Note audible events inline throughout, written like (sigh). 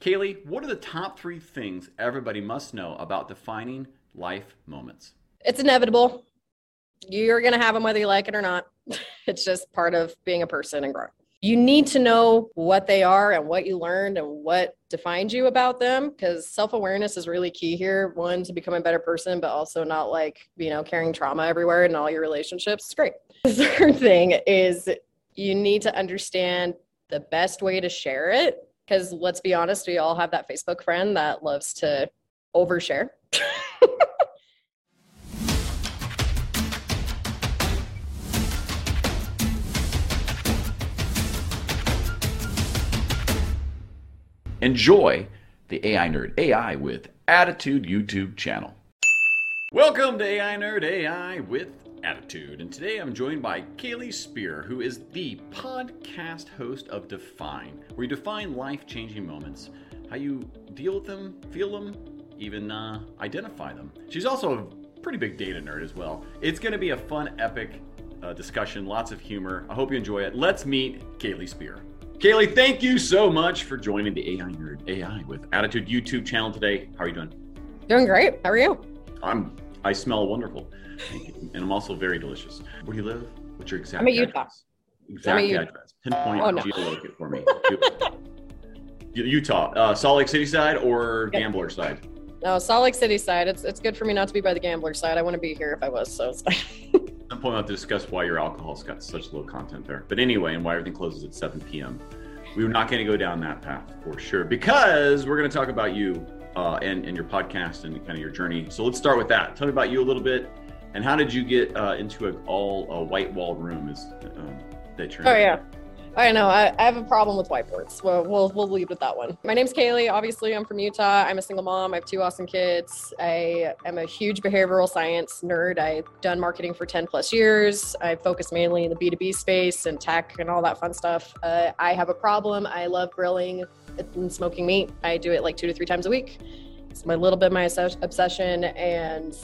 Kaylee, what are the top three things everybody must know about defining life moments? It's inevitable. You're going to have them whether you like it or not. (laughs) it's just part of being a person and growing. You need to know what they are and what you learned and what defines you about them because self awareness is really key here. One, to become a better person, but also not like, you know, carrying trauma everywhere in all your relationships. It's great. (laughs) The third thing is you need to understand the best way to share it because let's be honest, we all have that Facebook friend that loves to overshare. (laughs) Enjoy the AI Nerd AI with Attitude YouTube channel. Welcome to AI Nerd AI with Attitude, and today I'm joined by Kaylee Spear, who is the podcast host of Define, where you define life changing moments, how you deal with them, feel them, even uh, identify them. She's also a pretty big data nerd as well. It's going to be a fun, epic uh, discussion, lots of humor. I hope you enjoy it. Let's meet Kaylee Spear. Kaylee, thank you so much for joining the AI Nerd AI with Attitude YouTube channel today. How are you doing? Doing great. How are you? I'm. I smell wonderful, and I'm also very delicious. Where do you live? What's your exact? I'm at Utah. Address? Exact Utah. address. Pinpoint Oh, no. geolocate for me. (laughs) Utah, uh, Salt Lake City side or Yep. Gambler side? No, Salt Lake City side. It's it's good for me not to be by the gambler side. I want to be here if I was. So it's fine. At some point, I'll have to discuss why your alcohol's got such low content there. But anyway, and why everything closes at 7 p.m. We're not going to go down that path for sure because we're going to talk about you uh, and, and your podcast and kind of your journey. So let's start with that. Tell me about you a little bit and how did you get uh, into a all a white walled room? Is um, that? Oh yeah. I know. I, I have a problem with whiteboards. Well, we'll we'll leave with that one. My name's Kaylee. Obviously, I'm from Utah. I'm a single mom. I have two awesome kids. I am a huge behavioral science nerd. I've done marketing for 10 plus years. I focus mainly in the B2B space and tech and all that fun stuff. Uh, I have a problem. I love grilling and smoking meat. I do it like two to three times a week. It's my little bit my obsession and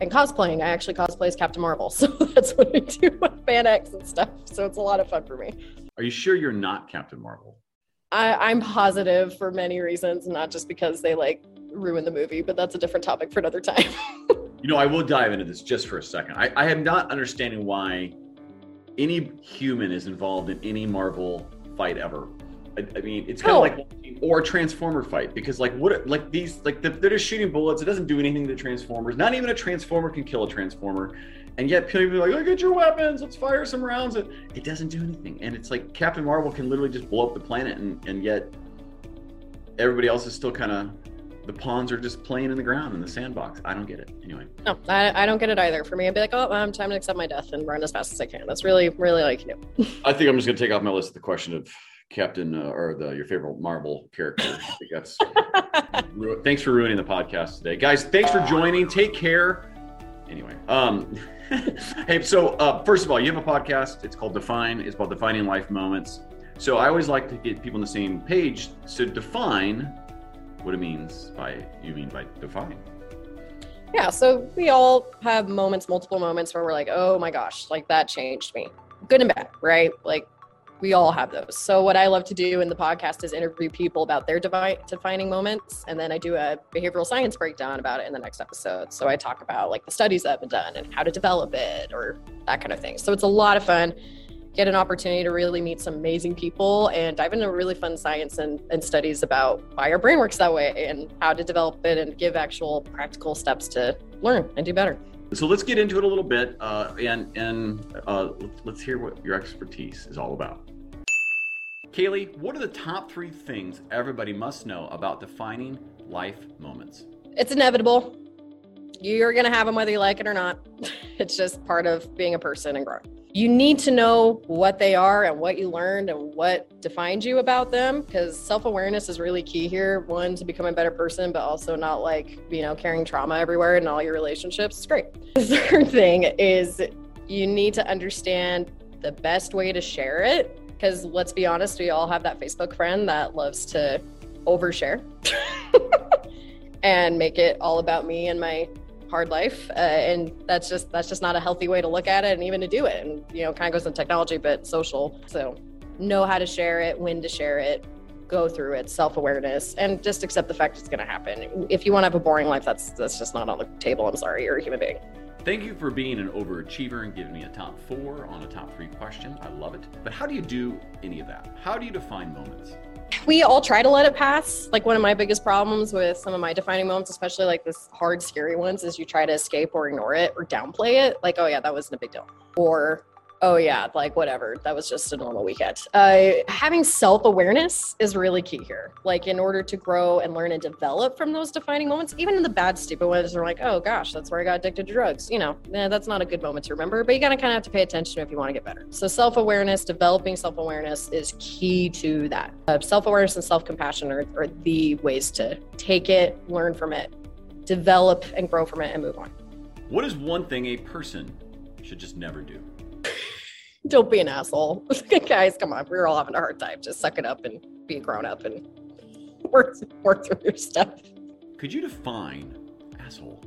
and cosplaying. I actually cosplay as Captain Marvel, (laughs) so that's what I do with FanX and stuff. So it's a lot of fun for me. Are you sure you're not Captain Marvel? I, I'm positive for many reasons, not just because they like ruin the movie, but that's a different topic for another time. (laughs) You know, I will dive into this just for a second. I, I am not understanding why any human is involved in any Marvel fight ever. I, I mean, it's kind of Oh. like or a Transformer fight because, like, what, like these, like the, they're just shooting bullets. It doesn't do anything to Transformers. Not even a Transformer can kill a Transformer, and yet people are like, "Look at your weapons. Let's fire some rounds." It, it doesn't do anything, and it's like Captain Marvel can literally just blow up the planet, and and yet everybody else is still kind of the pawns are just playing in the ground in the sandbox. I don't get it. Anyway. no, I, I don't get it either. For me, I'd be like, oh, I'm time to accept my death and run as fast as I can. That's really, really all I can do. I think I'm just gonna take off my list of the question of Captain uh, or the your favorite Marvel character. I think that's. (laughs) ru- thanks for ruining the podcast today, guys. Thanks for joining. Take care. Anyway, um, (laughs) hey, so uh, first of all, you have a podcast. It's called Define. It's about defining life moments. So I always like to get people on the same page to define what it means by you mean by define. Yeah, so we all have moments, multiple moments where we're like, oh my gosh, like that changed me. Good and bad, right? Like we all have those. So what I love to do in the podcast is interview people about their defining moments, and then I do a behavioral science breakdown about it in the next episode. So I talk about like the studies that have been done and how to develop it or that kind of thing. So it's a lot of fun. Get an opportunity to really meet some amazing people and dive into really fun science and, and studies about why our brain works that way and how to develop it and give actual practical steps to learn and do better. So let's get into it a little bit, uh, and and uh, let's hear what your expertise is all about. Kaylee, what are the top three things everybody must know about defining life moments? It's inevitable. You're going to have them whether you like it or not. (laughs) It's just part of being a person and growing. You need to know what they are and what you learned and what defined you about them because self awareness is really key here. One, to become a better person, but also not like, you know, carrying trauma everywhere in all your relationships. It's great. (laughs) The third thing is you need to understand the best way to share it because let's be honest, we all have that Facebook friend that loves to overshare (laughs) and make it all about me and my hard life uh, and that's just that's just not a healthy way to look at it and even to do it and you know kind of goes into technology but social so know how to share it when to share it go through it, self awareness, and just accept the fact it's going to happen. If you want to have a boring life, that's that's just not on the table. I'm sorry, you're a human being. Thank you for being an overachiever and giving me a top four on a top three question. I love it. But how do you do any of that? How do you define moments? We all try to let it pass. Like one of my biggest problems with some of my defining moments, especially like this hard, scary ones, is you try to escape or ignore it or downplay it. Like, oh yeah, that wasn't a big deal. Or oh yeah, like whatever, that was just a normal weekend. Uh, having self awareness is really key here. Like in order to grow and learn and develop from those defining moments, even in the bad, stupid ones, are like, oh gosh, that's where I got addicted to drugs. You know, eh, that's not a good moment to remember, but you gotta kind of have to pay attention if you want to get better. So self awareness, developing self awareness is key to that. Uh, self awareness and self compassion are, are the ways to take it, learn from it, develop and grow from it, and move on. What is one thing a person should just never do? Don't be an asshole. (laughs) Guys, come on. We're all having a hard time. Just suck it up and be a grown up and (laughs) work work through your stuff. Could you define asshole?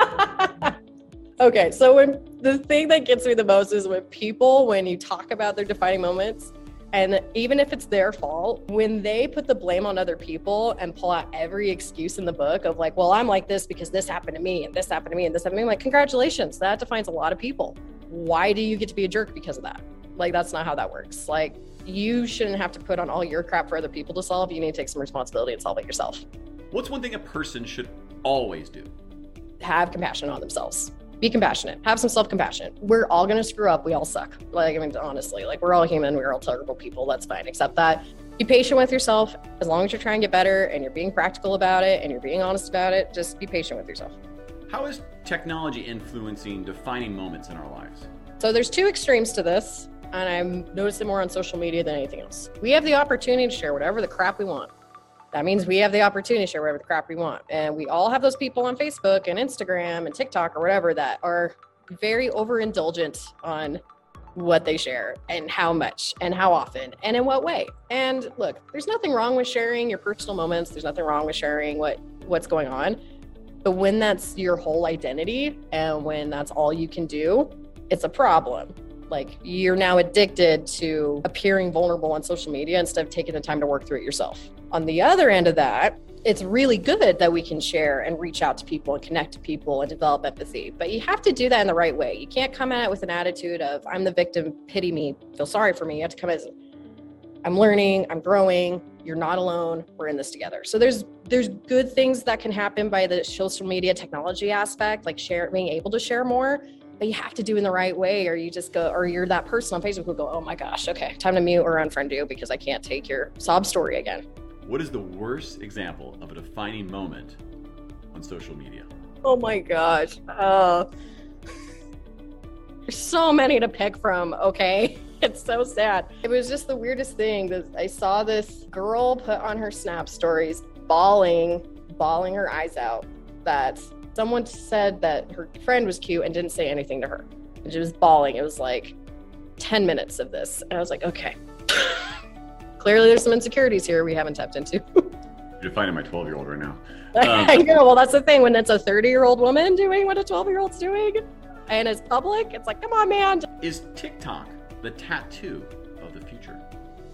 (laughs) okay, so when the thing that gets me the most is when people, when you talk about their defining moments, and even if it's their fault, when they put the blame on other people and pull out every excuse in the book of like, well, I'm like this because this happened to me and this happened to me and this happened to me, I'm like, congratulations, that defines a lot of people. Why do you get to be a jerk because of that? Like, that's not how that works. Like, you shouldn't have to put on all your crap for other people to solve. You need to take some responsibility and solve it yourself. What's one thing a person should always do? Have compassion on themselves be compassionate have some self-compassion we're all going to screw up we all suck like i mean honestly like we're all human we're all terrible people that's fine except that be patient with yourself as long as you're trying to get better and you're being practical about it and you're being honest about it just be patient with yourself how is technology influencing defining moments in our lives so there's two extremes to this and i'm noticing more on social media than anything else we have the opportunity to share whatever the crap we want that means we have the opportunity to share whatever the crap we want. And we all have those people on Facebook and Instagram and TikTok or whatever that are very overindulgent on what they share and how much and how often and in what way. And look, there's nothing wrong with sharing your personal moments. There's nothing wrong with sharing what what's going on. But when that's your whole identity and when that's all you can do, it's a problem. Like you're now addicted to appearing vulnerable on social media instead of taking the time to work through it yourself. On the other end of that, it's really good that we can share and reach out to people and connect to people and develop empathy. But you have to do that in the right way. You can't come at it with an attitude of, I'm the victim, pity me, feel sorry for me. You have to come as, I'm learning, I'm growing, you're not alone, we're in this together. So there's there's good things that can happen by the social media technology aspect, like share being able to share more but you have to do in the right way or you just go or you're that person on facebook who go oh my gosh okay time to mute or unfriend you because i can't take your sob story again. What is the worst example of a defining moment on social media? Oh my gosh uh, (laughs) there's so many to pick from okay (laughs) it's so sad it was just the weirdest thing that i saw this girl put on her snap stories bawling bawling her eyes out that Someone said that her friend was cute and didn't say anything to her. And she was bawling. It was like 10 minutes of this. And I was like, okay. (laughs) Clearly, there's some insecurities here we haven't tapped into. (laughs) You're finding my 12 year old right now. Um, I know. Well, that's the thing. When it's a 30 year old woman doing what a 12 year old's doing and it's public, it's like, come on, man. Is TikTok the tattoo of the future?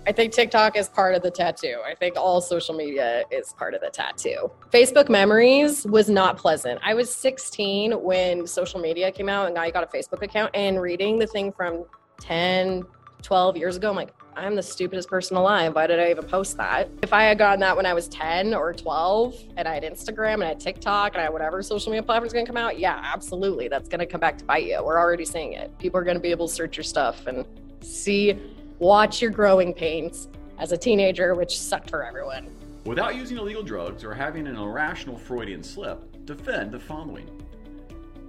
I think TikTok is part of the tattoo. I think all social media is part of the tattoo. Facebook Memories was not pleasant. I was 16 when social media came out and I got a Facebook account and reading the thing from 10, 12 years ago, I'm like, I'm the stupidest person alive. Why did I even post that? If I had gotten that when I was 10 or 12 and I had Instagram and I had TikTok and I had whatever social media platform is going to come out, yeah, absolutely. That's going to come back to bite you. We're already seeing it. People are going to be able to search your stuff and see watch your growing pains as a teenager, which sucked for everyone. Without using illegal drugs or having an irrational Freudian slip, defend the following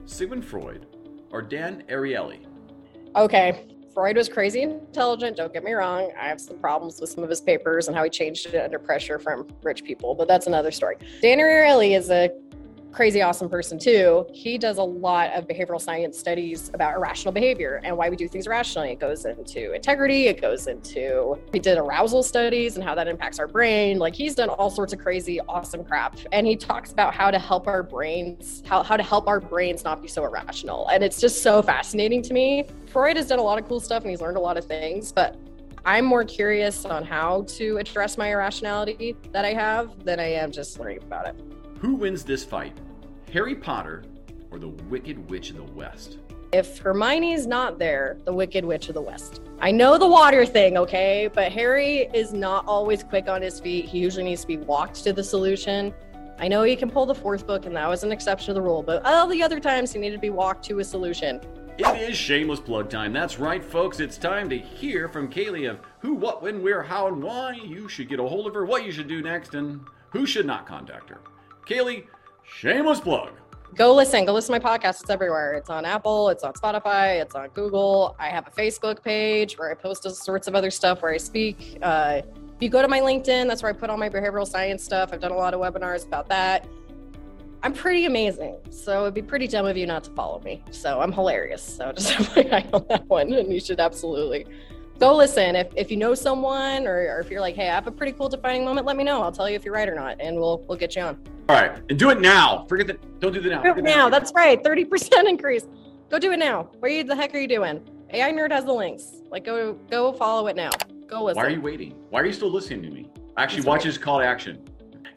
Sigmund Freud or Dan Ariely. Okay, Freud was crazy intelligent, don't get me wrong. I have some problems with some of his papers and how he changed it under pressure from rich people, but that's another story. Dan Ariely is a crazy awesome person too. He does a lot of behavioral science studies about irrational behavior and why we do things irrationally. It goes into integrity, it goes into he did arousal studies and how that impacts our brain. Like he's done all sorts of crazy awesome crap. And he talks about how to help our brains, how, how to help our brains not be so irrational. And it's just so fascinating to me. Freud has done a lot of cool stuff and he's learned a lot of things, but I'm more curious on how to address my irrationality that I have than I am just learning about it. Who wins this fight? Harry Potter or the Wicked Witch of the West? If Hermione's not there, the Wicked Witch of the West. I know the water thing, okay, but Harry is not always quick on his feet. He usually needs to be walked to the solution. I know he can pull the fourth book, and that was an exception to the rule, but all the other times he needed to be walked to a solution. It is shameless plug time. That's right, folks. It's time to hear from Kaylee of who, what, when, where, how, and why you should get a hold of her, what you should do next, and who should not contact her. Kaylee, shameless plug. Go listen. Go listen to my podcast. It's everywhere. It's on Apple. It's on Spotify. It's on Google. I have a Facebook page where I post all sorts of other stuff where I speak. Uh, if you go to my LinkedIn, that's where I put all my behavioral science stuff. I've done a lot of webinars about that. I'm pretty amazing. So it'd be pretty dumb of you not to follow me. So I'm hilarious. So (laughs) just eye on that one. And you should absolutely go listen. If, if you know someone or, or if you're like, hey, I have a pretty cool defining moment, let me know. I'll tell you if you're right or not. And we'll we'll get you on. All right. And do it now. Forget that. Don't do the now. Do it now. That's right. 30% (laughs) increase. Go do it now. What are you the heck are you doing? AI Nerd has the links. Like go go follow it now. Go listen. Why are you waiting? Why are you still listening to me? Actually, watch this call to action.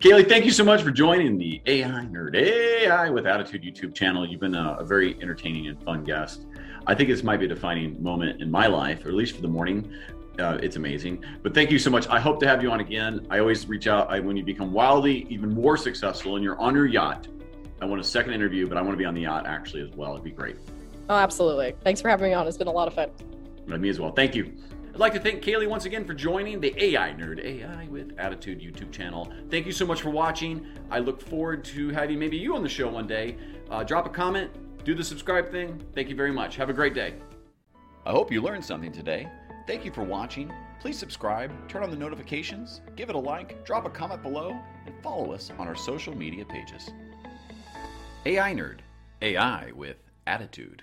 Kaylee, thank you so much for joining the AI Nerd AI with Attitude YouTube channel. You've been a, a, very entertaining and fun guest. I think this might be a defining moment in my life, or at least for the morning. Uh, it's amazing. But thank you so much. I hope to have you on again. I always reach out I, when you become wildly, even more successful and you're on your yacht. I want a second interview, but I want to be on the yacht actually as well. It'd be great. Oh, absolutely. Thanks for having me on. It's been a lot of fun. Me as well. Thank you. I'd like to thank Kaylee once again for joining the AI Nerd AI with Attitude YouTube channel. Thank you so much for watching. I look forward to having maybe you on the show one day. Uh, drop a comment, do the subscribe thing. Thank you very much. Have a great day. I hope you learned something today. Thank you for watching. Please subscribe, turn on the notifications, give it a like, drop a comment below, and follow us on our social media pages. AI Nerd, AI with Attitude.